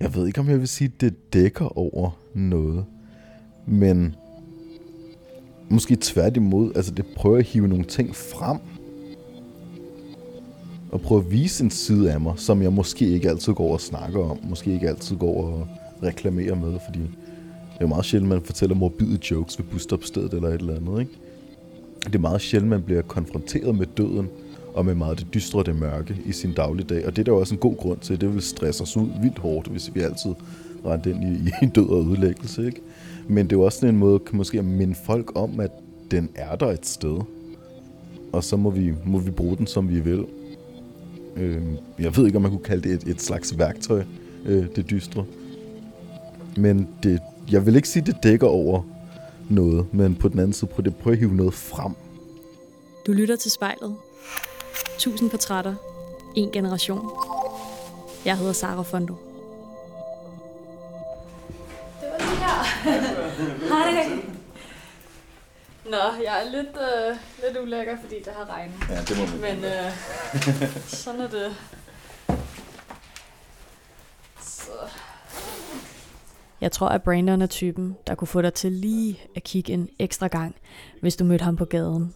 Jeg ved ikke, om jeg vil sige, at det dækker over noget. Men måske tværtimod, altså det prøver at hive nogle ting frem. Og prøve at vise en side af mig, som jeg måske ikke altid går og snakker om. Måske ikke altid går og reklamerer med, fordi det er jo meget sjældent, man fortæller morbide jokes ved busstopstedet eller et eller andet, ikke? Det er meget sjældent, man bliver konfronteret med døden, og med meget det dystre og det mørke i sin dagligdag. Og det er der også en god grund til. Det vil stresse os ud vildt hårdt, hvis vi altid rendte ind i, i død og udlæggelse. Ikke? Men det er jo også en måde kan måske at minde folk om, at den er der et sted. Og så må vi, må vi bruge den, som vi vil. Øh, jeg ved ikke, om man kunne kalde det et, et slags værktøj, øh, det dystre. Men det, jeg vil ikke sige, det dækker over noget, men på den anden side prøv, det prøver at hive noget frem. Du lytter til spejlet. Tusind portrætter. En generation. Jeg hedder Sara Fondo. Det var lige her. Hej. Nå, jeg er lidt, øh, lidt ulækker, fordi det har regnet. Ja, det må man. Men øh, sådan er det. Så. Jeg tror, at Brandon er typen, der kunne få dig til lige at kigge en ekstra gang, hvis du mødte ham på gaden.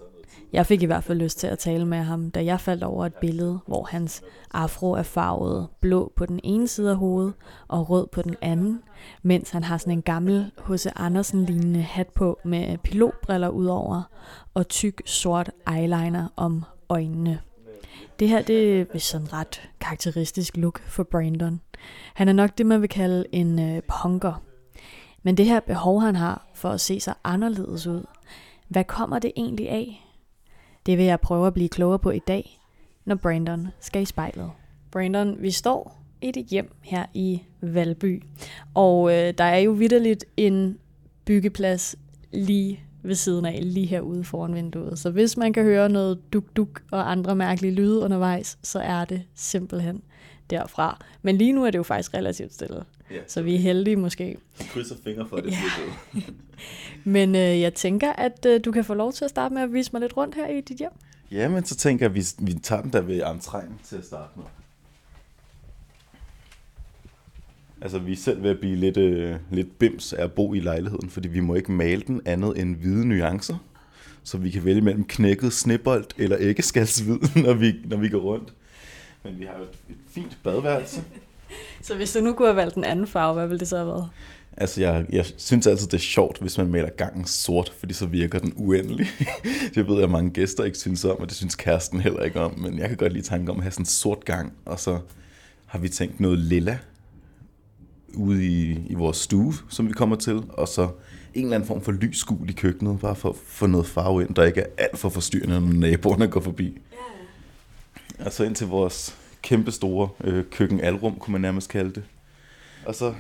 Jeg fik i hvert fald lyst til at tale med ham, da jeg faldt over et billede, hvor hans afro er farvet blå på den ene side af hovedet og rød på den anden, mens han har sådan en gammel H.C. Andersen-lignende hat på med pilotbriller udover og tyk sort eyeliner om øjnene. Det her det er sådan ret karakteristisk look for Brandon. Han er nok det, man vil kalde en øh, punker. Men det her behov, han har for at se sig anderledes ud, hvad kommer det egentlig af? Det vil jeg prøve at blive klogere på i dag, når Brandon skal i spejlet. Brandon, vi står i dit hjem her i Valby, og øh, der er jo vidderligt en byggeplads lige ved siden af, lige herude foran vinduet. Så hvis man kan høre noget duk-duk og andre mærkelige lyde undervejs, så er det simpelthen derfra. Men lige nu er det jo faktisk relativt stille. Ja. Så vi er heldige måske. Jeg krydser fingre for det. Ja. Men øh, jeg tænker, at øh, du kan få lov til at starte med at vise mig lidt rundt her i dit hjem. Ja, men så tænker jeg, at vi, vi tager den der ved entréen til at starte med. Altså, vi er selv ved at blive lidt, øh, lidt bims af at bo i lejligheden, fordi vi må ikke male den andet end hvide nuancer. Så vi kan vælge mellem knækket snebold eller æggeskalshvid, når vi, når vi går rundt. Men vi har jo et, et fint badeværelse. Så hvis du nu kunne have valgt en anden farve, hvad ville det så have været? Altså, jeg, jeg synes altid, det er sjovt, hvis man maler gangen sort, fordi så virker den uendelig. det ved jeg, mange gæster ikke synes om, og det synes kæresten heller ikke om. Men jeg kan godt lide tanken om at have sådan en sort gang, og så har vi tænkt noget lilla ude i, i vores stue, som vi kommer til, og så en eller anden form for lysgul i køkkenet, bare for at få noget farve ind, der ikke er alt for forstyrrende, når naboerne går forbi. Yeah. Altså ind til vores kæmpe store øh, køkkenalrum, kunne man nærmest kalde det. Og så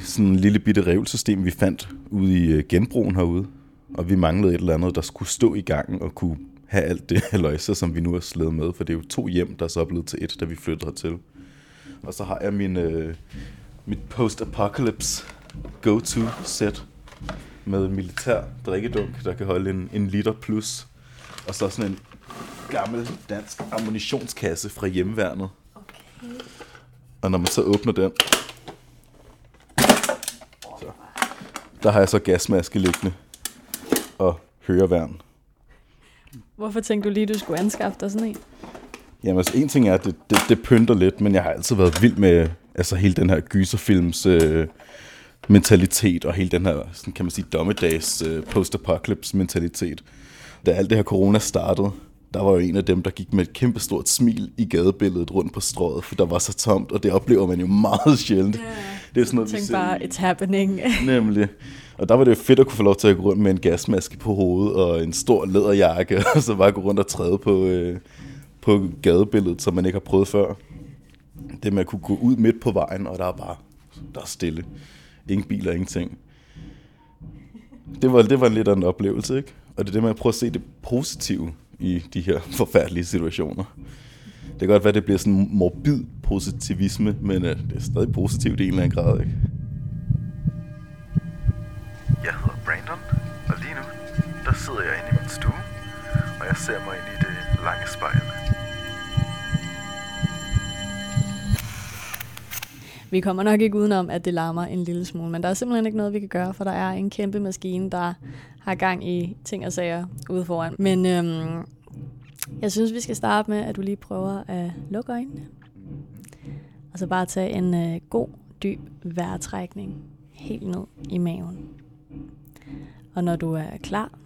sådan en lille bitte revelsystem, vi fandt ude i øh, genbrugen herude. Og vi manglede et eller andet, der skulle stå i gangen og kunne have alt det haløjse, som vi nu har slået med. For det er jo to hjem, der er så blevet til et, da vi flyttede hertil. Og så har jeg min, øh, mit post-apocalypse go-to-set med militær drikkedunk, der kan holde en, en liter plus. Og så sådan en gammel dansk ammunitionskasse fra hjemmeværnet. Okay. Og når man så åbner den, så, der har jeg så gasmaske liggende og høreværn. Hvorfor tænkte du lige, du skulle anskaffe dig sådan en? Jamen altså, en ting er, at det, det, det pynter lidt, men jeg har altid været vild med altså, hele den her gyserfilms øh, mentalitet, og hele den her, sådan kan man sige, dommedags øh, post-apocalypse mentalitet. Da alt det her corona startede, der var jo en af dem, der gik med et kæmpe stort smil i gadebilledet rundt på strået, for der var så tomt, og det oplever man jo meget sjældent. Yeah. Det er sådan noget, Tænk bare, it's happening. Nemlig. Og der var det jo fedt at kunne få lov til at gå rundt med en gasmaske på hovedet og en stor læderjakke, og så bare gå rundt og træde på, øh, på gadebilledet, som man ikke har prøvet før. Det med at kunne gå ud midt på vejen, og der er bare der er stille. Ingen biler, ingenting. Det var, det var lidt af en oplevelse, ikke? Og det er det med at prøve at se det positive i de her forfærdelige situationer. Det kan godt være, det bliver sådan en morbid positivisme, men øh, det er stadig positivt i en eller anden grad, ikke? Jeg hedder Brandon, og lige nu, der sidder jeg inde i min stue, og jeg ser mig ind i det lange spejl. Vi kommer nok ikke udenom, at det larmer en lille smule, men der er simpelthen ikke noget, vi kan gøre, for der er en kæmpe maskine, der har gang i ting og sager ude foran. Men øhm, jeg synes, vi skal starte med, at du lige prøver at lukke øjnene. Og så bare tage en øh, god, dyb vejrtrækning helt ned i maven. Og når du er klar,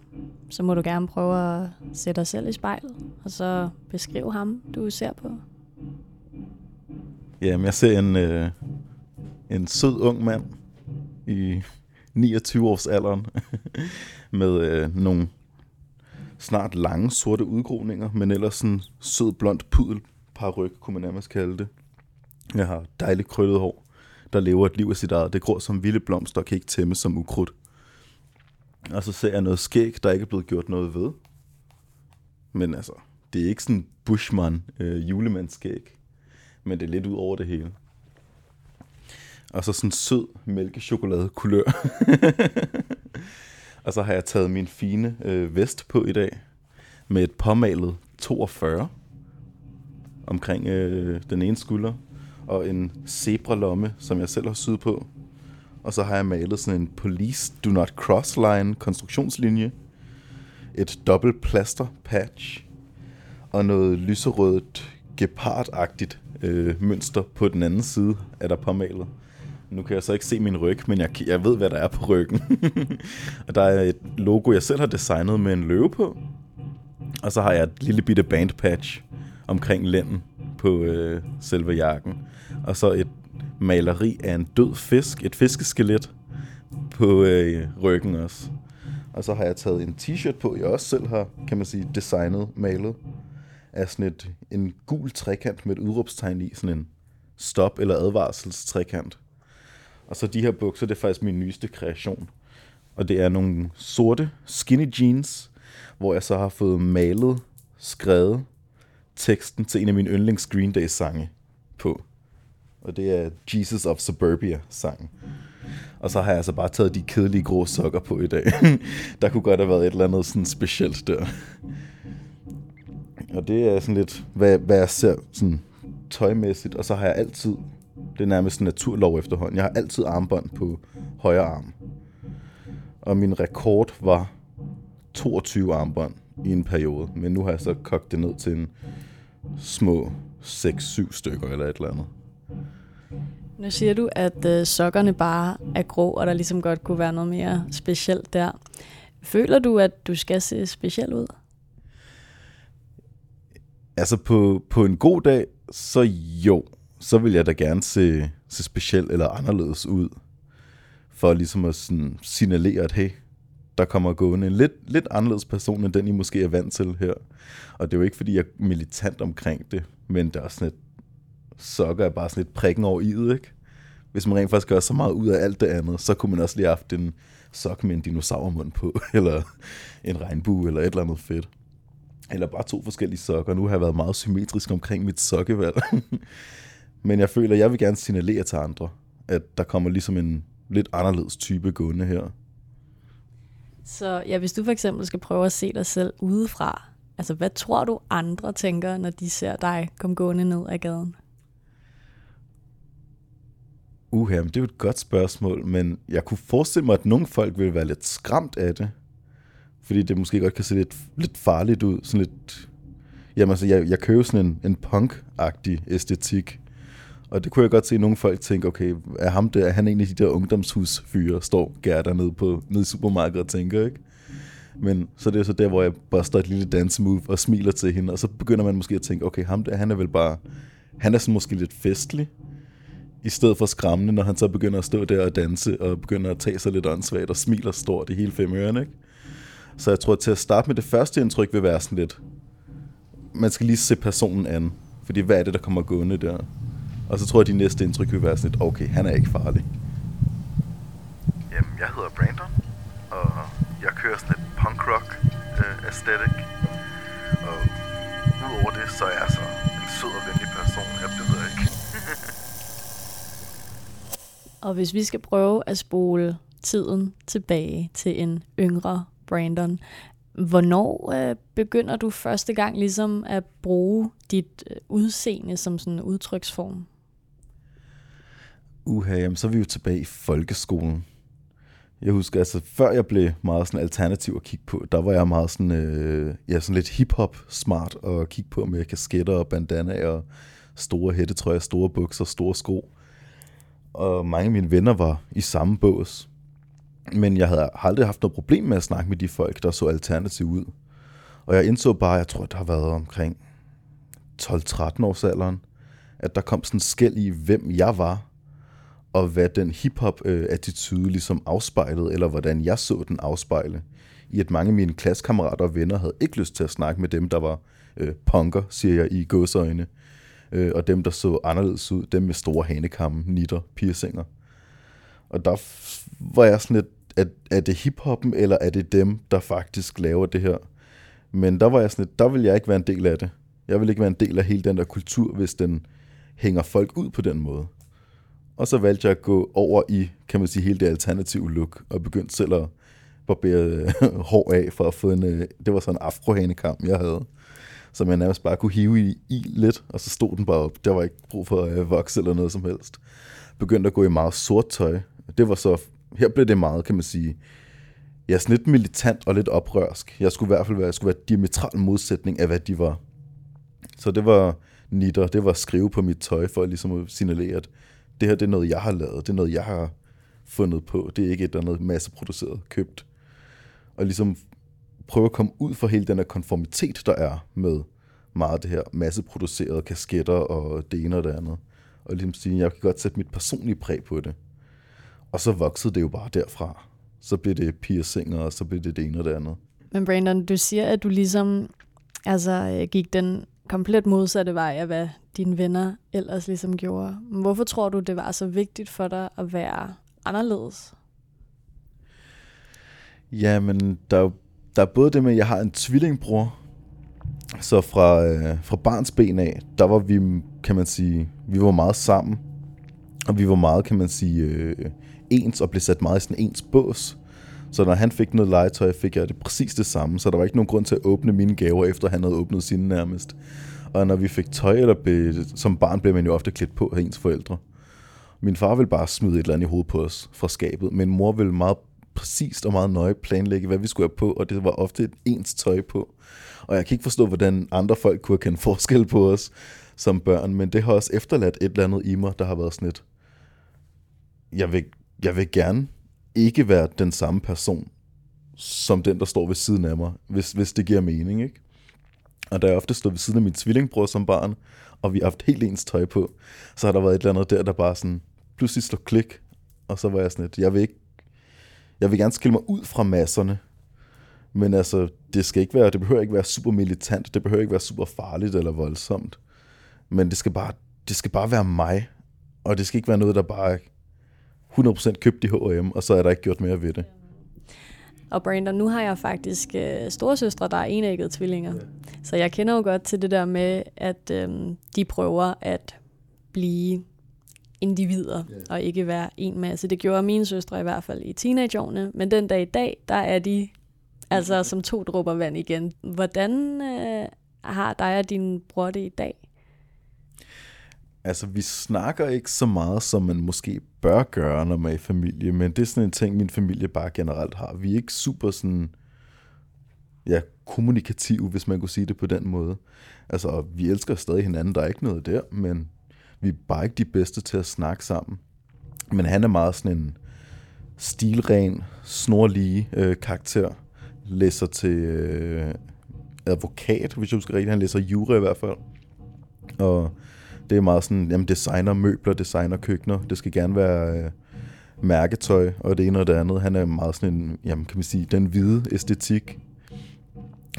så må du gerne prøve at sætte dig selv i spejlet, og så beskrive ham, du ser på. Jamen, jeg ser en, øh, en sød ung mand i 29 års alderen med øh, nogle snart lange sorte udgroninger, men ellers sådan sød blond pudel ryg, kunne man nærmest kalde det. Jeg har dejligt krøllet hår, der lever et liv af sit eget. Det gror som vilde blomster og kan ikke tæmmes som ukrudt. Og så ser jeg noget skæg, der ikke er blevet gjort noget ved. Men altså, det er ikke sådan Bushman øh, julemandskæg, Men det er lidt ud over det hele. Og så sådan sød mælkechokolade kulør og så har jeg taget min fine øh, vest på i dag. Med et påmalet 42 omkring øh, den ene skulder. Og en zebralomme, som jeg selv har syet på. Og så har jeg malet sådan en Police Do Not Cross Line konstruktionslinje. Et dobbelt plaster patch. Og noget lyserødt gepardagtigt øh, mønster på den anden side er der påmalet. Nu kan jeg så ikke se min ryg, men jeg, jeg ved, hvad der er på ryggen. og der er et logo, jeg selv har designet med en løve på. Og så har jeg et lille bitte bandpatch omkring lænden på øh, selve jakken. Og så et maleri af en død fisk, et fiskeskelet på øh, ryggen også. Og så har jeg taget en t-shirt på, jeg også selv har, kan man sige, designet, malet. Af sådan et, en gul trekant med et udråbstegn i, sådan en stop- eller advarselstrekant. Og så de her bukser, det er faktisk min nyeste kreation. Og det er nogle sorte skinny jeans, hvor jeg så har fået malet, skrevet teksten til en af mine yndlings Green Day sange på og det er Jesus of Suburbia sangen. Og så har jeg altså bare taget de kedelige grå sokker på i dag. der kunne godt have været et eller andet sådan specielt der. Og det er sådan lidt, hvad, hvad jeg ser sådan tøjmæssigt. Og så har jeg altid, det er nærmest en naturlov efterhånden, jeg har altid armbånd på højre arm. Og min rekord var 22 armbånd i en periode. Men nu har jeg så kogt det ned til en små 6-7 stykker eller et eller andet. Nu siger du, at øh, sokkerne bare er grå, og der ligesom godt kunne være noget mere specielt der. Føler du, at du skal se speciel ud? Altså på, på en god dag, så jo, så vil jeg da gerne se, se speciel eller anderledes ud. For ligesom at sådan signalere, at hey, der kommer gående en lidt, lidt anderledes person, end den I måske er vant til her. Og det er jo ikke, fordi jeg er militant omkring det, men der er sådan et, sokker er bare sådan lidt prikken over i'et, ikke? Hvis man rent faktisk gør så meget ud af alt det andet, så kunne man også lige have haft en sok med en dinosaurmund på, eller en regnbue, eller et eller andet fedt. Eller bare to forskellige sokker. Nu har jeg været meget symmetrisk omkring mit sokkevalg. Men jeg føler, at jeg vil gerne signalere til andre, at der kommer ligesom en lidt anderledes type gående her. Så ja, hvis du for eksempel skal prøve at se dig selv udefra, altså hvad tror du andre tænker, når de ser dig komme gående ned ad gaden? Uha, det er jo et godt spørgsmål, men jeg kunne forestille mig, at nogle folk vil være lidt skræmt af det. Fordi det måske godt kan se lidt, lidt farligt ud. Sådan lidt... Jamen altså, jeg, jeg kører sådan en, en punk-agtig æstetik. Og det kunne jeg godt se, at nogle folk tænker, okay, er, ham der, er han en af de der ungdomshusfyre, står Gerda nede, på, nede i supermarkedet og tænker, ikke? Men så det er så der, hvor jeg bare står et lille dance move og smiler til hende, og så begynder man måske at tænke, okay, ham der, han er vel bare, han er sådan måske lidt festlig, i stedet for skræmmende, når han så begynder at stå der og danse, og begynder at tage sig lidt åndssvagt og smiler stort i hele fem ørerne, ikke? Så jeg tror, at til at starte med det første indtryk vil være sådan lidt, man skal lige se personen an, fordi hvad er det, der kommer gående der? Og så tror jeg, at de næste indtryk vil være sådan lidt, okay, han er ikke farlig. Jamen, jeg hedder Brandon, og jeg kører sådan et punk rock uh, aesthetic. Og udover det, så er jeg så en sød og venlig person. Jeg ved ikke. Og hvis vi skal prøve at spole tiden tilbage til en yngre Brandon, hvornår øh, begynder du første gang ligesom at bruge dit øh, udseende som sådan en udtryksform? Uha, jamen, så er vi jo tilbage i folkeskolen. Jeg husker, altså før jeg blev meget sådan alternativ at kigge på, der var jeg meget sådan, øh, ja, sådan lidt hip-hop smart at kigge på med kasketter og bandana og store hættetrøjer, store bukser, store sko. Og mange af mine venner var i samme bås. Men jeg havde aldrig haft noget problem med at snakke med de folk, der så alternativ ud. Og jeg indså bare, jeg tror, der har været omkring 12-13 års alderen, at der kom sådan en skæld i, hvem jeg var, og hvad den hip-hop-attitude ligesom afspejlede, eller hvordan jeg så den afspejle. I at mange af mine klassekammerater og venner havde ikke lyst til at snakke med dem, der var øh, punker, siger jeg i gåsøjne, øh, og dem, der så anderledes ud, dem med store hanekamme, nitter, piercinger. Og der var jeg sådan lidt, at, er det hiphoppen, eller er det dem, der faktisk laver det her? Men der var jeg sådan lidt, der vil jeg ikke være en del af det. Jeg vil ikke være en del af hele den der kultur, hvis den hænger folk ud på den måde. Og så valgte jeg at gå over i, kan man sige, hele det alternative look, og begyndte selv at barbere øh, hår af, for at få en, øh, det var sådan en afrohanekam, jeg havde, som jeg nærmest bare kunne hive i, i lidt, og så stod den bare op. Der var ikke brug for at øh, vokse eller noget som helst. Begyndte at gå i meget sort tøj. Det var så, her blev det meget, kan man sige, ja, sådan lidt militant og lidt oprørsk. Jeg skulle i hvert fald være, jeg skulle være diametral modsætning af, hvad de var. Så det var nitter, det var at skrive på mit tøj, for at ligesom at signalere, at det her det er noget, jeg har lavet, det er noget, jeg har fundet på, det er ikke et eller andet masseproduceret, købt. Og ligesom prøve at komme ud for hele den her konformitet, der er med meget af det her masseproducerede kasketter og det ene og det andet. Og ligesom sige, jeg kan godt sætte mit personlige præg på det. Og så voksede det jo bare derfra. Så blev det piercinger, og så blev det det ene og det andet. Men Brandon, du siger, at du ligesom altså, gik den komplet modsatte vej af, hvad dine venner ellers ligesom gjorde. Hvorfor tror du, det var så vigtigt for dig at være anderledes? Jamen, der, der er både det med, at jeg har en tvillingbror, så fra, øh, fra barns ben af, der var vi, kan man sige, vi var meget sammen. Og vi var meget, kan man sige, øh, ens og blev sat meget i sådan ens bås. Så når han fik noget legetøj, fik jeg det præcis det samme. Så der var ikke nogen grund til at åbne mine gaver, efter han havde åbnet sine nærmest. Og når vi fik tøj, eller be, som barn blev man jo ofte klædt på af ens forældre. Min far ville bare smide et eller andet i hovedet på os fra skabet. men mor ville meget præcist og meget nøje planlægge, hvad vi skulle have på, og det var ofte et ens tøj på. Og jeg kan ikke forstå, hvordan andre folk kunne kende forskel på os som børn, men det har også efterladt et eller andet i mig, der har været sådan et, jeg vil, jeg vil gerne ikke være den samme person, som den, der står ved siden af mig, hvis, hvis det giver mening, ikke? Og da jeg ofte stod ved siden af min tvillingbror som barn, og vi har haft helt ens tøj på, så har der været et eller andet der, der bare sådan pludselig slog klik, og så var jeg sådan lidt, jeg vil ikke, jeg vil gerne skille mig ud fra masserne, men altså, det skal ikke være, det behøver ikke være super militant, det behøver ikke være super farligt eller voldsomt, men det skal bare, det skal bare være mig, og det skal ikke være noget, der bare 100% købt i H&M, og så er der ikke gjort mere ved det. Og Brandon, nu har jeg faktisk øh, storesøstre, der er enægget tvillinger. Ja. Så jeg kender jo godt til det der med, at øh, de prøver at blive individer, yeah. og ikke være en masse. Det gjorde mine søstre i hvert fald i teenageårene, men den dag i dag, der er de altså som to dråber vand igen. Hvordan øh, har dig og din bror det i dag? Altså, vi snakker ikke så meget, som man måske bør gøre, når man er i familie, men det er sådan en ting, min familie bare generelt har. Vi er ikke super sådan, ja, kommunikative, hvis man kunne sige det på den måde. Altså, vi elsker stadig hinanden, der er ikke noget der, men vi er bare ikke de bedste til at snakke sammen. Men han er meget sådan en stilren, snorlige øh, karakter. Læser til øh, advokat, hvis jeg husker rigtigt. Han læser jura i hvert fald. Og det er meget sådan, jamen designer møbler, designer køkkener. Det skal gerne være øh, mærketøj og det ene og det andet. Han er meget sådan en, jamen kan man sige, den hvide æstetik.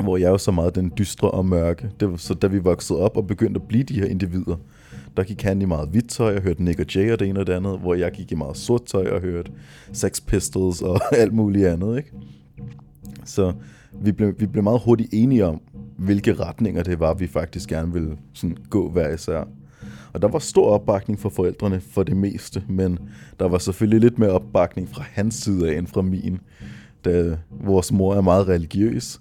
Hvor jeg er jo så meget den dystre og mørke. Det var, så da vi voksede op og begyndte at blive de her individer, der gik han i meget hvidt tøj og hørte Nick og Jay og det ene og det andet, hvor jeg gik i meget sort tøj og hørte Sex Pistols og alt muligt andet, ikke? Så vi blev, vi blev meget hurtigt enige om, hvilke retninger det var, vi faktisk gerne ville sådan gå hver især. Og der var stor opbakning fra forældrene for det meste, men der var selvfølgelig lidt mere opbakning fra hans side af end fra min, da vores mor er meget religiøs.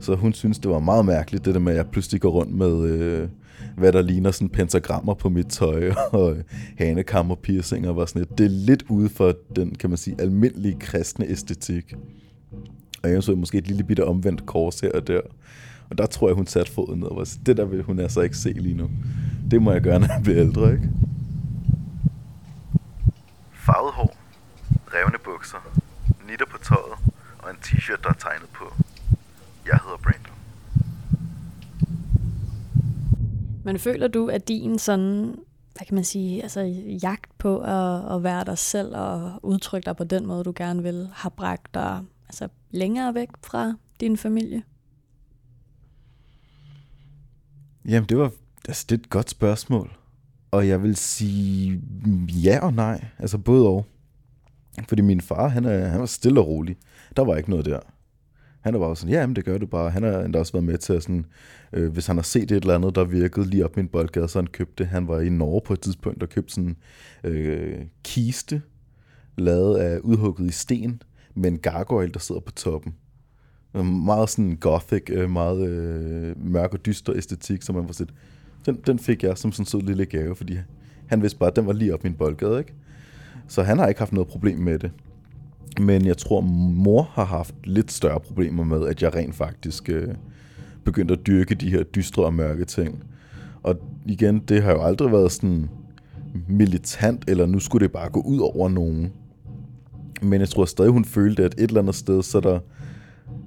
Så hun synes, det var meget mærkeligt, det der med, at jeg pludselig går rundt med, øh, hvad der ligner sådan pentagrammer på mit tøj, og hanekammer piercinger var sådan lidt. Det er lidt ude for den, kan man sige, almindelige kristne æstetik. Og jeg så måske et lille bitte omvendt kors her og der. Og der tror jeg, hun satte foden ned og var det der vil hun altså ikke se lige nu. Det må jeg gøre, når jeg bliver ældre, ikke? Farvet hår, revne bukser, nitter på tøjet og en t-shirt, der er tegnet på. Jeg hedder Brandon. Men føler du, at din sådan, hvad kan man sige, altså jagt på at, at være dig selv og udtrykke dig på den måde, du gerne vil, har bragt dig altså, længere væk fra din familie? Jamen, det var altså, det er et godt spørgsmål. Og jeg vil sige ja og nej. Altså både og. Fordi min far, han, er, han var stille og rolig. Der var ikke noget der. Han var bare sådan, ja, men det gør du bare. Han har endda også været med til at sådan, øh, hvis han har set et eller andet, der virkede lige op min boldgade, så han købte det. Han var i Norge på et tidspunkt og købte sådan øh, kiste, lavet af udhugget i sten, med en gargoyle, der sidder på toppen. Meget sådan gothic, øh, meget øh, mørk og dyster æstetik, som man var set. Den, den fik jeg som sådan en sød lille gave, fordi han vidste bare, at den var lige op min boldgade, ikke? Så han har ikke haft noget problem med det. Men jeg tror, mor har haft lidt større problemer med, at jeg rent faktisk øh, begyndte at dyrke de her dystre og mørke ting. Og igen, det har jo aldrig været sådan militant, eller nu skulle det bare gå ud over nogen. Men jeg tror stadig, hun følte, at et eller andet sted, så der...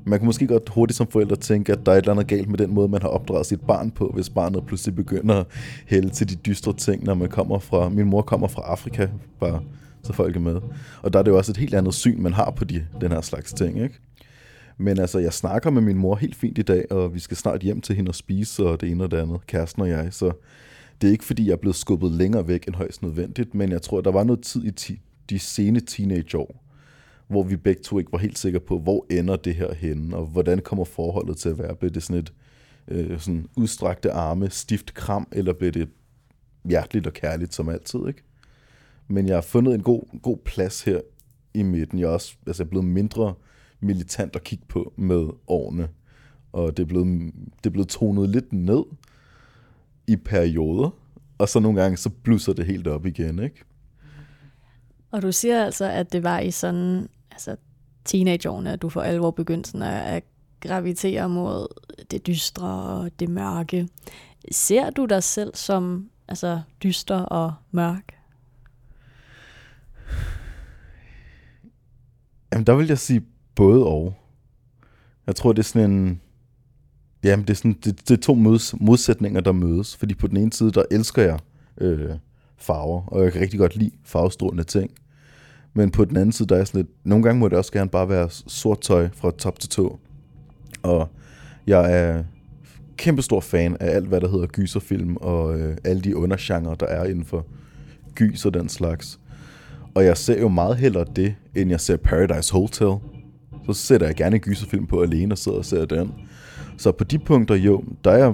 Man kan måske godt hurtigt som forældre tænke, at der er et eller andet galt med den måde, man har opdraget sit barn på, hvis barnet pludselig begynder at hælde til de dystre ting, når man kommer fra... Min mor kommer fra Afrika, bare så folk er med. Og der er det jo også et helt andet syn, man har på de, den her slags ting, ikke? Men altså, jeg snakker med min mor helt fint i dag, og vi skal snart hjem til hende og spise, og det ene og det andet, kæresten og jeg. Så det er ikke, fordi jeg er blevet skubbet længere væk end højst nødvendigt, men jeg tror, der var noget tid i ti- de sene teenageår, hvor vi begge to ikke var helt sikre på, hvor ender det her henne, og hvordan kommer forholdet til at være? Bliver det sådan et øh, sådan udstrakte arme, stift kram, eller bliver det hjerteligt og kærligt som altid, ikke? Men jeg har fundet en god, god plads her i midten. Jeg er også altså, blevet mindre militant at kigge på med årene. Og det er blevet, det er blevet tonet lidt ned i perioder. Og så nogle gange, så blusser det helt op igen, ikke? Og du siger altså, at det var i sådan altså teenageårene, at du for alvor begyndte sådan at, at gravitere mod det dystre og det mørke. Ser du dig selv som altså dyster og mørk? Jamen, der vil jeg sige både og. Jeg tror, det er sådan en... Jamen, det er, sådan, det, det er to mods, modsætninger, der mødes. Fordi på den ene side, der elsker jeg øh, farver, og jeg kan rigtig godt lide farvestrålende ting. Men på den anden side, der er sådan lidt... Nogle gange må det også gerne bare være sort tøj fra top til tå. Og jeg er kæmpe stor fan af alt, hvad der hedder gyserfilm, og øh, alle de undergenre, der er inden for gys og den slags. Og jeg ser jo meget hellere det, end jeg ser Paradise Hotel. Så sætter jeg gerne en gyserfilm på alene og sidder og ser den. Så på de punkter, jo, der er jeg,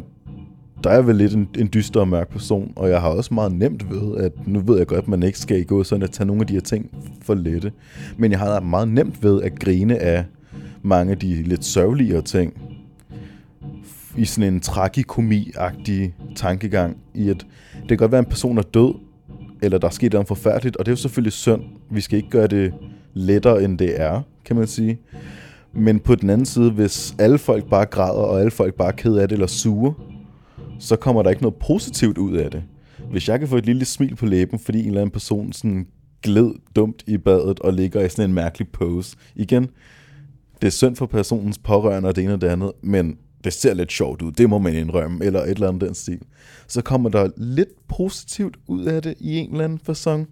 der er vel lidt en, en dyster og mørk person, og jeg har også meget nemt ved, at nu ved jeg godt, at man ikke skal gå sådan at tage nogle af de her ting for lette. Men jeg har meget nemt ved at grine af mange af de lidt sørgeligere ting, i sådan en tragikomi-agtig tankegang, i at det kan godt være, at en person er død, eller der er sket noget forfærdeligt, og det er jo selvfølgelig synd. Vi skal ikke gøre det lettere, end det er, kan man sige. Men på den anden side, hvis alle folk bare græder, og alle folk bare er ked af det eller sure, så kommer der ikke noget positivt ud af det. Hvis jeg kan få et lille smil på læben, fordi en eller anden person sådan gled dumt i badet og ligger i sådan en mærkelig pose. Igen, det er synd for personens pårørende og det ene og det andet, men det ser lidt sjovt ud, det må man indrømme, eller et eller andet den stil. Så kommer der lidt positivt ud af det i en eller anden fasong.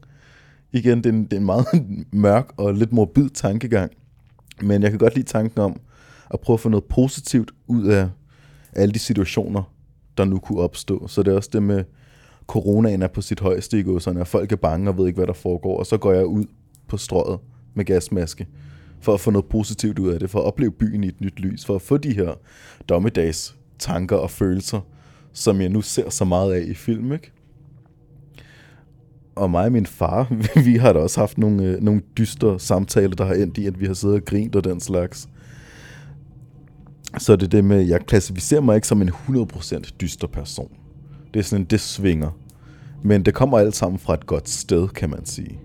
Igen, det er en, det er en meget mørk og lidt morbid tankegang, men jeg kan godt lide tanken om at prøve at få noget positivt ud af alle de situationer, der nu kunne opstå. Så det er også det med, coronaen er på sit højeste i sådan at folk er bange og ved ikke, hvad der foregår, og så går jeg ud på strøget med gasmaske for at få noget positivt ud af det, for at opleve byen i et nyt lys, for at få de her dommedags tanker og følelser, som jeg nu ser så meget af i film, ikke? Og mig og min far, vi har da også haft nogle, øh, nogle dystre samtaler, der har endt i, at vi har siddet og grint og den slags så er det det med, jeg klassificerer mig ikke som en 100% dyster person. Det er sådan en, det svinger. Men det kommer alt sammen fra et godt sted, kan man sige.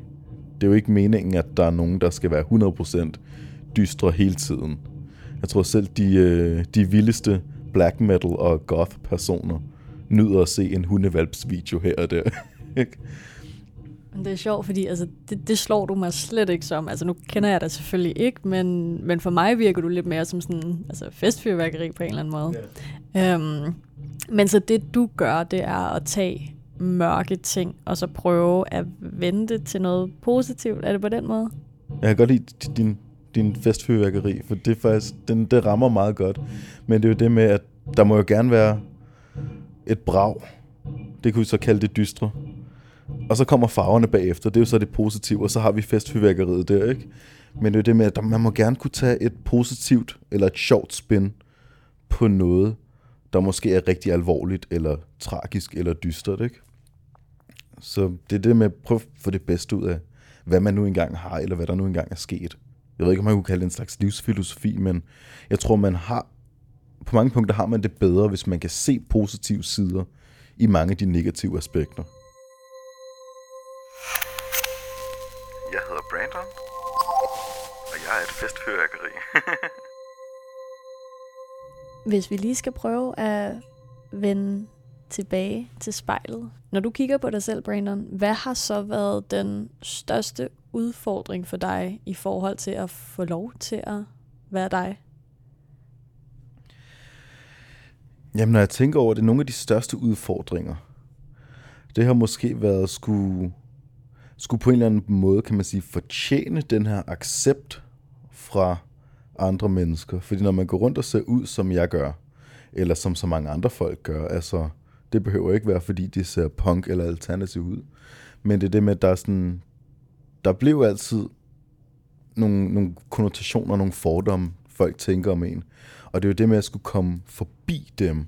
Det er jo ikke meningen, at der er nogen, der skal være 100% dystre hele tiden. Jeg tror selv, de, øh, de vildeste black metal og goth personer nyder at se en hundevalps video her og der. Det er sjovt, fordi altså, det, det slår du mig slet ikke som. Altså, nu kender jeg dig selvfølgelig ikke, men, men for mig virker du lidt mere som sådan altså, festfyrværkeri på en eller anden måde. Yeah. Øhm, men så det du gør, det er at tage mørke ting, og så prøve at vende det til noget positivt. Er det på den måde? Jeg kan godt lide din, din festfyrværkeri, for det, er faktisk, den, det rammer meget godt. Men det er jo det med, at der må jo gerne være et brag. Det kunne vi så kalde det dystre. Og så kommer farverne bagefter, det er jo så det positive, og så har vi festfyrværkeriet der, ikke? Men det er det med, at man må gerne kunne tage et positivt eller et sjovt spin på noget, der måske er rigtig alvorligt, eller tragisk, eller dystert, ikke? Så det er det med at prøve at få det bedste ud af, hvad man nu engang har, eller hvad der nu engang er sket. Jeg ved ikke, om man kunne kalde det en slags livsfilosofi, men jeg tror, man har, på mange punkter har man det bedre, hvis man kan se positive sider i mange af de negative aspekter. Festfyrværkeri. Hvis vi lige skal prøve at vende tilbage til spejlet. Når du kigger på dig selv, Brandon, hvad har så været den største udfordring for dig i forhold til at få lov til at være dig? Jamen, når jeg tænker over det, nogle af de største udfordringer, det har måske været at skulle, skulle på en eller anden måde, kan man sige, fortjene den her accept fra andre mennesker. Fordi når man går rundt og ser ud, som jeg gør, eller som så mange andre folk gør, altså, det behøver ikke være, fordi de ser punk eller alternativ ud. Men det er det med, at der er sådan, der blev altid nogle, nogle konnotationer, nogle fordomme, folk tænker om en. Og det er jo det med at skulle komme forbi dem,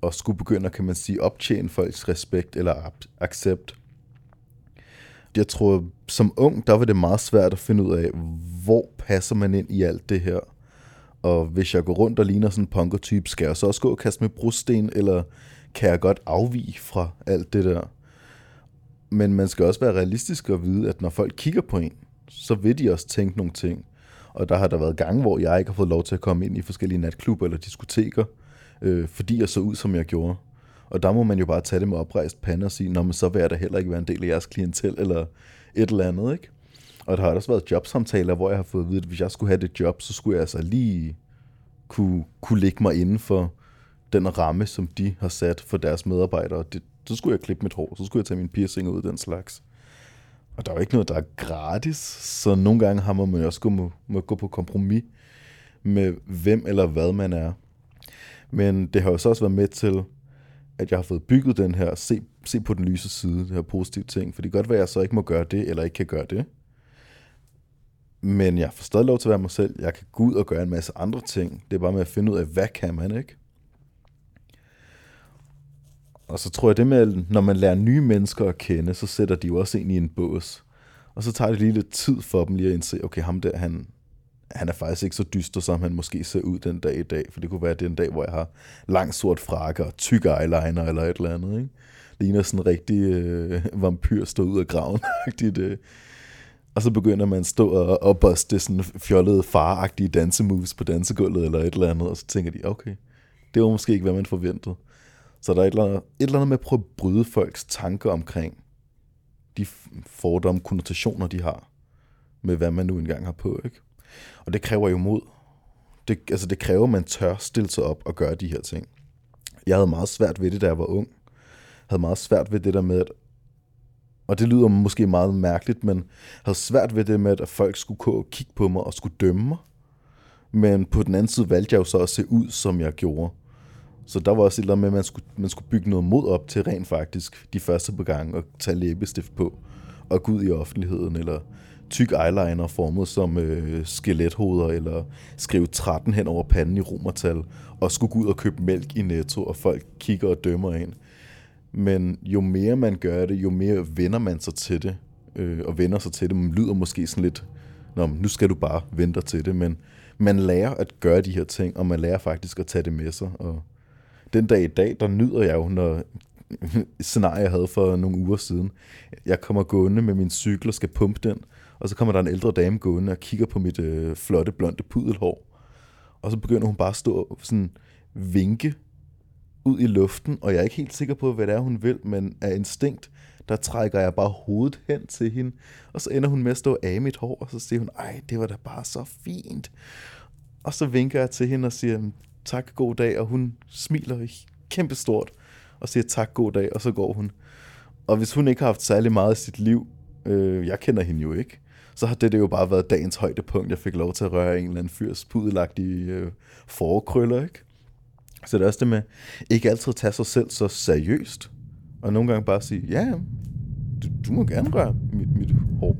og skulle begynde at, kan man sige, optjene folks respekt eller accept. Jeg tror, som ung, der var det meget svært at finde ud af, hvor passer man ind i alt det her. Og hvis jeg går rundt og ligner sådan en punker-type, skal jeg så også gå og kaste med brosten, eller kan jeg godt afvige fra alt det der? Men man skal også være realistisk og vide, at når folk kigger på en, så vil de også tænke nogle ting. Og der har der været gange, hvor jeg ikke har fået lov til at komme ind i forskellige natklubber eller diskoteker, øh, fordi jeg så ud, som jeg gjorde. Og der må man jo bare tage det med oprejst pande og sige, Nå, men så vil jeg da heller ikke være en del af jeres klientel, eller et eller andet, ikke? Og der har også været jobsamtaler, hvor jeg har fået at vide, at hvis jeg skulle have det job, så skulle jeg altså lige kunne, kunne lægge mig inden for den ramme, som de har sat for deres medarbejdere. Det, så skulle jeg klippe mit hår, så skulle jeg tage min piercing ud, den slags. Og der er jo ikke noget, der er gratis, så nogle gange har man også gå, må, må gå på kompromis med hvem eller hvad man er. Men det har jo så også været med til, at jeg har fået bygget den her, se, se på den lyse side, det her positive ting. For det kan godt være, at jeg så ikke må gøre det, eller ikke kan gøre det. Men jeg får stadig lov til at være mig selv. Jeg kan gå ud og gøre en masse andre ting. Det er bare med at finde ud af, hvad kan man, ikke? Og så tror jeg det med, når man lærer nye mennesker at kende, så sætter de jo også ind i en bås. Og så tager det lige lidt tid for dem lige at indse, okay, ham der, han, han er faktisk ikke så dyster, som han måske ser ud den dag i dag. For det kunne være den dag, hvor jeg har lang sort frakke og tyk eyeliner eller et eller andet. Ikke? Ligner sådan en rigtig øh, vampyr stå ud af graven. Øh. Og så begynder man at stå og, og buste sådan fjollede faragtige dansemoves på dansegulvet eller et eller andet. Og så tænker de, okay, det var måske ikke, hvad man forventede. Så der er et eller, andet, et eller andet med at prøve at bryde folks tanker omkring de fordomme, konnotationer, de har med, hvad man nu engang har på. Ikke? Og det kræver jo mod. Det, altså det kræver, at man tør stille sig op og gøre de her ting. Jeg havde meget svært ved det, da jeg var ung. Jeg havde meget svært ved det der med, at og det lyder måske meget mærkeligt, men jeg havde svært ved det med, at folk skulle kigge på mig og skulle dømme mig. Men på den anden side valgte jeg jo så at se ud, som jeg gjorde. Så der var også et eller andet med, at man skulle, man skulle bygge noget mod op til rent faktisk de første par gange og tage læbestift på og gå ud i offentligheden, eller tyk eyeliner formet som øh, skelethoveder, eller skrive 13 hen over panden i romertal, og skulle gå ud og købe mælk i Netto, og folk kigger og dømmer ind. Men jo mere man gør det, jo mere vender man sig til det, øh, og vender sig til det. Man lyder måske sådan lidt Nå, nu skal du bare vente til det, men man lærer at gøre de her ting, og man lærer faktisk at tage det med sig. Og den dag i dag, der nyder jeg jo, når scenarie, jeg havde for nogle uger siden. Jeg kommer gående med min cykel og skal pumpe den, og så kommer der en ældre dame gående og kigger på mit øh, flotte, blonde pudelhår. Og så begynder hun bare at stå og sådan vinke ud i luften, og jeg er ikke helt sikker på, hvad det er, hun vil, men af instinkt, der trækker jeg bare hovedet hen til hende, og så ender hun med at stå af mit hår, og så siger hun, ej, det var da bare så fint. Og så vinker jeg til hende og siger, tak, god dag, og hun smiler kæmpestort og siger tak, god dag, og så går hun. Og hvis hun ikke har haft særlig meget i sit liv, øh, jeg kender hende jo ikke, så har det, det jo bare været dagens højdepunkt. Jeg fik lov til at røre en eller anden fyrs pudelagtige øh, forkrøller, ikke? Så det er også det med, ikke altid at tage sig selv så seriøst, og nogle gange bare sige, ja, du, du må gerne røre mit, mit hår.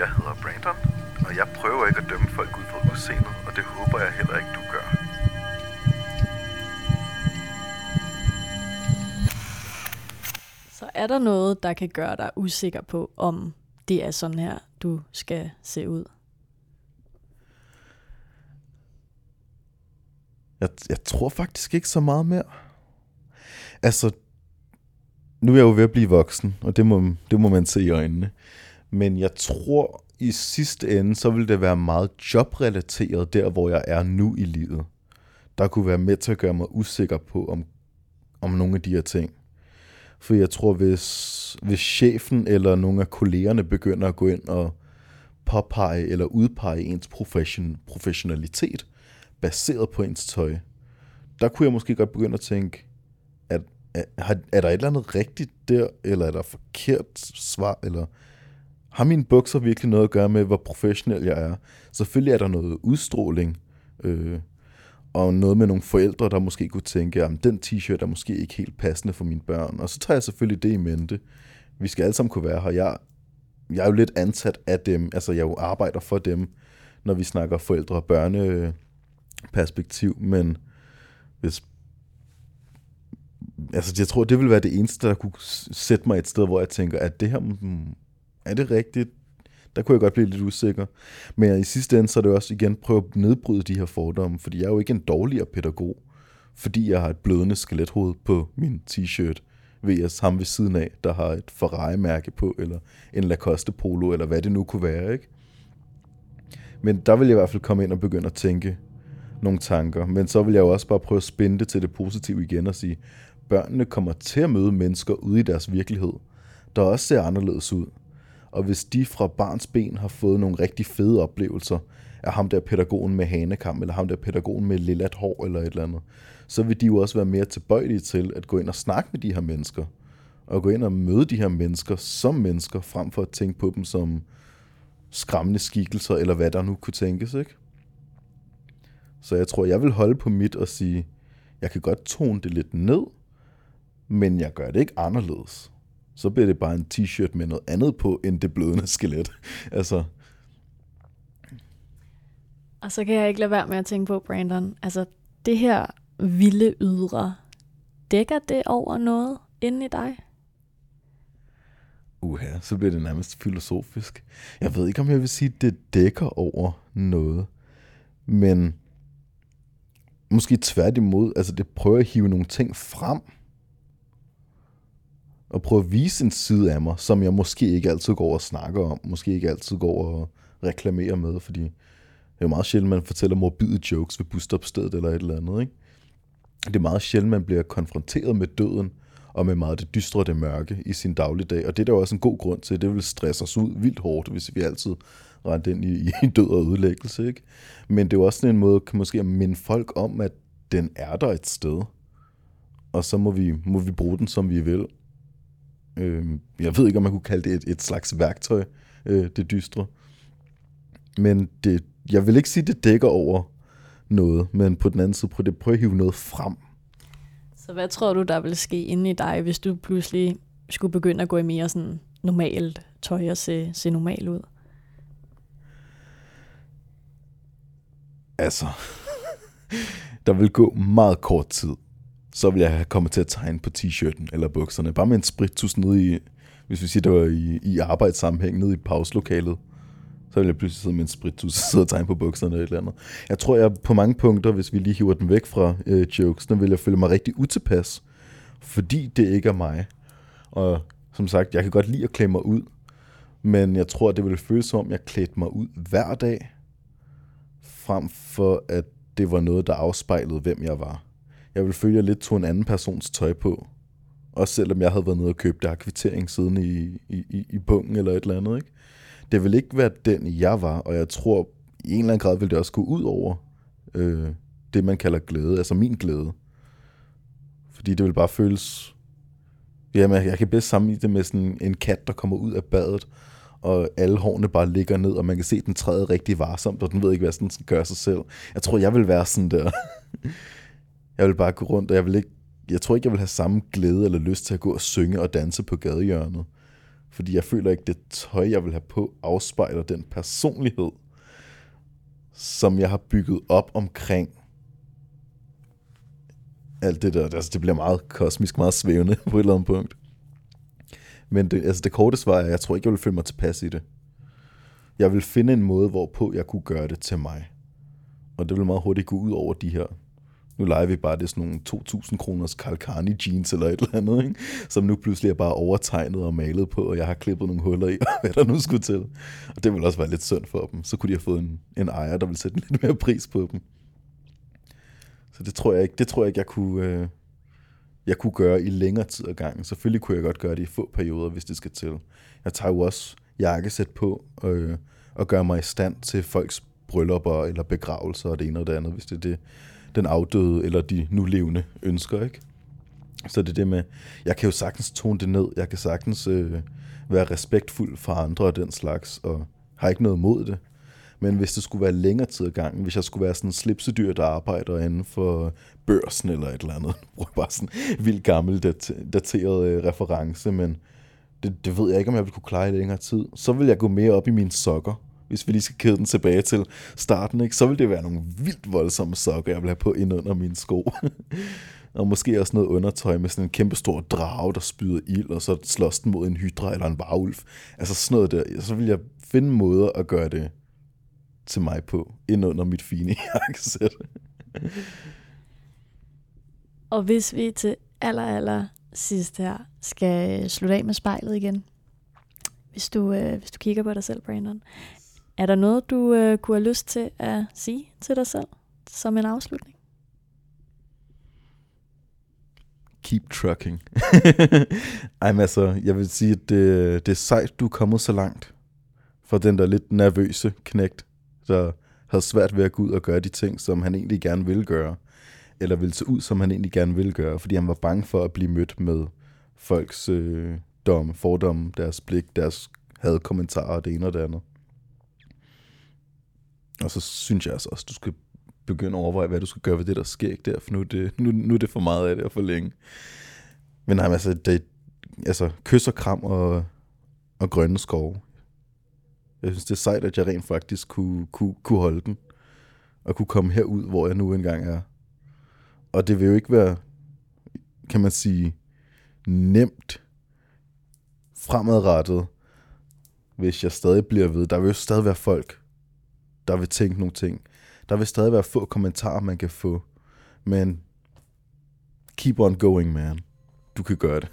Jeg hedder Brandon, og jeg prøver ikke at dømme folk ud fra udseendet, og det håber jeg heller ikke, du er der noget, der kan gøre dig usikker på, om det er sådan her, du skal se ud? Jeg, jeg tror faktisk ikke så meget mere. Altså, nu er jeg jo ved at blive voksen, og det må, det må man se i øjnene. Men jeg tror i sidste ende, så vil det være meget jobrelateret der, hvor jeg er nu i livet. Der kunne være med til at gøre mig usikker på, om, om nogle af de her ting. For jeg tror, hvis, hvis chefen eller nogle af kollegerne begynder at gå ind og påpege eller udpege ens profession, professionalitet baseret på ens tøj, der kunne jeg måske godt begynde at tænke, at, er, er der et eller andet rigtigt der, eller er der forkert svar, eller har mine bukser virkelig noget at gøre med, hvor professionel jeg er? Selvfølgelig er der noget udstråling, øh, og noget med nogle forældre, der måske kunne tænke, at den t-shirt er måske ikke helt passende for mine børn. Og så tager jeg selvfølgelig det i mente. Vi skal alle sammen kunne være her. Jeg, jeg er jo lidt ansat af dem, altså jeg jo arbejder for dem, når vi snakker forældre- og børneperspektiv, men hvis altså jeg tror, det vil være det eneste, der kunne sætte mig et sted, hvor jeg tænker, at det her, mm, er det rigtigt? Der kunne jeg godt blive lidt usikker. Men i sidste ende, så er det også igen prøve at nedbryde de her fordomme, fordi jeg er jo ikke en dårligere pædagog, fordi jeg har et blødende skelethoved på min t-shirt, ved jeg ham ved siden af, der har et Ferrari-mærke på, eller en Lacoste Polo, eller hvad det nu kunne være, ikke? Men der vil jeg i hvert fald komme ind og begynde at tænke nogle tanker. Men så vil jeg jo også bare prøve at spænde det til det positive igen og sige, børnene kommer til at møde mennesker ude i deres virkelighed, der også ser anderledes ud. Og hvis de fra barns ben har fået nogle rigtig fede oplevelser af ham der pædagogen med hanekam, eller ham der pædagogen med lillat hår, eller et eller andet, så vil de jo også være mere tilbøjelige til at gå ind og snakke med de her mennesker. Og gå ind og møde de her mennesker som mennesker, frem for at tænke på dem som skræmmende skikkelser, eller hvad der nu kunne tænkes, ikke? Så jeg tror, jeg vil holde på mit og sige, jeg kan godt tone det lidt ned, men jeg gør det ikke anderledes så bliver det bare en t-shirt med noget andet på, end det blødende skelet. altså. Og så kan jeg ikke lade være med at tænke på, Brandon, altså det her vilde ydre, dækker det over noget inde i dig? Uha, så bliver det nærmest filosofisk. Jeg ved ikke, om jeg vil sige, at det dækker over noget. Men måske tværtimod, altså det prøver at hive nogle ting frem, og prøve at vise en side af mig, som jeg måske ikke altid går og snakker om, måske ikke altid går og reklamerer med, fordi det er jo meget sjældent, man fortæller morbide jokes ved busstopstedet eller et eller andet, ikke? Det er meget sjældent, man bliver konfronteret med døden, og med meget det dystre og det mørke i sin dagligdag. Og det er der også en god grund til. Det vil stresse os ud vildt hårdt, hvis vi altid rent ind i, i død og ødelæggelse. Ikke? Men det er jo også sådan en måde, kan måske at minde folk om, at den er der et sted. Og så må vi, må vi bruge den, som vi vil. Øh, jeg ved ikke, om man kunne kalde det et, et slags værktøj, øh, det dystre. Men det, jeg vil ikke sige, det dækker over noget, men på den anden side, prøv, det, prøv at hive noget frem. Så hvad tror du, der vil ske inde i dig, hvis du pludselig skulle begynde at gå i mere sådan normalt tøj og se, se normal ud? Altså, der vil gå meget kort tid, så vil jeg komme til at tegne på t-shirten eller bukserne. Bare med en sprittus nede i Hvis vi siger, det var i, i arbejdssammenhæng nede i pauslokalet, så vil jeg pludselig sidde med en spritus og sidde og tegne på bukserne eller et eller andet. Jeg tror, jeg på mange punkter, hvis vi lige hiver den væk fra øh, jokesene, vil jeg føle mig rigtig utilpas, fordi det ikke er mig. Og som sagt, jeg kan godt lide at klæde mig ud, men jeg tror, det ville føles som om, jeg klædte mig ud hver dag, frem for at det var noget, der afspejlede, hvem jeg var. Jeg ville føle, at jeg lidt tog en anden persons tøj på. Også selvom jeg havde været nede og købt der kvittering siden i, i, i, i bunken eller et eller andet. Ikke? Det ville ikke være den, jeg var, og jeg tror, i en eller anden grad ville det også gå ud over øh, det, man kalder glæde, altså min glæde. Fordi det vil bare føles... Jamen, jeg kan bedst sammenligne det med sådan en kat, der kommer ud af badet, og alle hårene bare ligger ned, og man kan se, at den træder rigtig varsomt, og den ved ikke, hvad den skal gøre sig selv. Jeg tror, jeg vil være sådan der. jeg vil bare gå rundt, og jeg vil ikke, jeg tror ikke, jeg vil have samme glæde eller lyst til at gå og synge og danse på gadehjørnet. Fordi jeg føler ikke, det tøj, jeg vil have på, afspejler den personlighed, som jeg har bygget op omkring alt det der. Altså, det bliver meget kosmisk, meget svævende på et eller andet punkt. Men det, altså det korte svar er, at jeg tror ikke, jeg vil føle mig tilpas i det. Jeg vil finde en måde, hvorpå jeg kunne gøre det til mig. Og det vil meget hurtigt gå ud over de her nu leger vi bare det sådan nogle 2.000 kroners Kalkani jeans eller et eller andet, ikke? som nu pludselig er bare overtegnet og malet på, og jeg har klippet nogle huller i, og hvad der nu skulle til. Og det vil også være lidt synd for dem. Så kunne de have fået en, en ejer, der vil sætte lidt mere pris på dem. Så det tror jeg ikke, det tror jeg ikke, jeg kunne, øh, jeg kunne gøre i længere tid ad gangen. Selvfølgelig kunne jeg godt gøre det i få perioder, hvis det skal til. Jeg tager jo også jakkesæt på øh, og gør mig i stand til folks bryllupper eller begravelser og det ene og det andet, hvis det er det, den afdøde eller de nu levende ønsker, ikke? Så det er det med, jeg kan jo sagtens tone det ned, jeg kan sagtens øh, være respektfuld for andre og den slags, og har ikke noget mod det. Men hvis det skulle være længere tid ad gangen, hvis jeg skulle være sådan en slipsedyr, der arbejder inden for børsen eller et eller andet, bruger bare sådan en vildt gammel dateret øh, reference, men det, det ved jeg ikke, om jeg vil kunne klare i længere tid. Så vil jeg gå mere op i mine sokker, hvis vi lige skal kæde den tilbage til starten, ikke, så vil det være nogle vildt voldsomme sokker, jeg vil have på ind under mine sko. og måske også noget undertøj med sådan en kæmpe stor drage, der spyder ild, og så slås den mod en hydra eller en varulv. Altså sådan noget der. Så vil jeg finde måder at gøre det til mig på, ind under mit fine jakkesæt. og hvis vi til aller, aller sidst her skal slutte af med spejlet igen, hvis du, øh, hvis du kigger på dig selv, Brandon, er der noget, du øh, kunne have lyst til at sige til dig selv som en afslutning? Keep trucking. Ej, men altså, jeg vil sige, at det, det er sejt, du er kommet så langt. For den der lidt nervøse knægt, der havde svært ved at gå ud og gøre de ting, som han egentlig gerne ville gøre. Eller ville se ud, som han egentlig gerne ville gøre, fordi han var bange for at blive mødt med folks øh, dom, fordomme, deres blik, deres havde kommentarer, det ene og det andet. Og så synes jeg altså også, du skal begynde at overveje, hvad du skal gøre ved det, der sker ikke der, for nu er det, nu, nu er det for meget af det og for længe. Men nej, altså, det, altså kys og kram og, og grønne skove. Jeg synes, det er sejt, at jeg rent faktisk kunne, kunne, kunne holde den. Og kunne komme herud, hvor jeg nu engang er. Og det vil jo ikke være, kan man sige, nemt fremadrettet, hvis jeg stadig bliver ved. Der vil jo stadig være folk, der vil tænke nogle ting. Der vil stadig være få kommentarer, man kan få. Men keep on going, man. Du kan gøre det.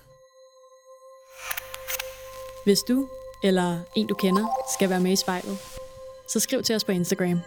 Hvis du eller en du kender skal være med i spejlet, så skriv til os på Instagram.